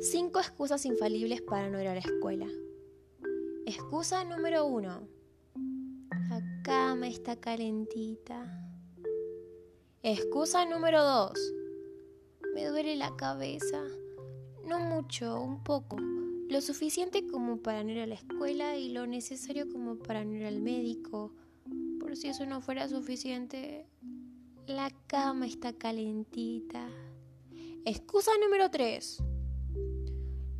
Cinco excusas infalibles para no ir a la escuela. Excusa número uno. La cama está calentita. Excusa número dos. Me duele la cabeza. No mucho, un poco. Lo suficiente como para no ir a la escuela y lo necesario como para no ir al médico. Por si eso no fuera suficiente, la cama está calentita. Excusa número 3.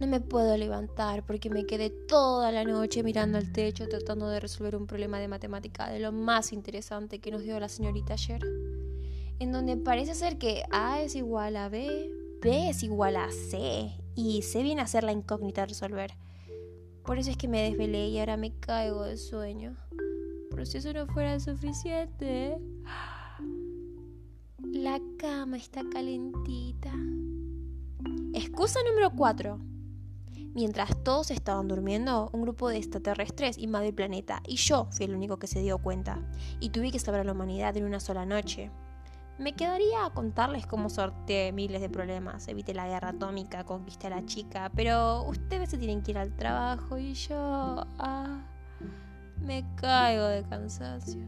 No me puedo levantar porque me quedé toda la noche mirando al techo tratando de resolver un problema de matemática de lo más interesante que nos dio la señorita ayer. En donde parece ser que A es igual a B, B es igual a C y C viene a ser la incógnita a resolver. Por eso es que me desvelé y ahora me caigo de sueño. Pero si eso no fuera suficiente... La cama está calentita. Excusa número 4. Mientras todos estaban durmiendo, un grupo de extraterrestres invadió el planeta y yo fui el único que se dio cuenta. Y tuve que salvar a la humanidad en una sola noche. Me quedaría a contarles cómo sorteé miles de problemas, evité la guerra atómica, conquisté a la chica, pero ustedes se tienen que ir al trabajo y yo... Ah, me caigo de cansancio.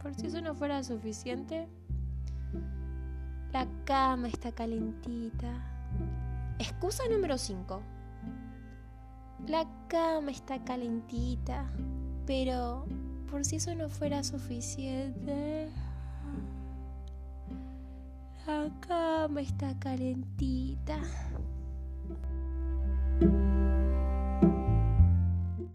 Por si eso no fuera suficiente, la cama está calentita. Excusa número 5. La cama está calentita, pero por si eso no fuera suficiente, la cama está calentita.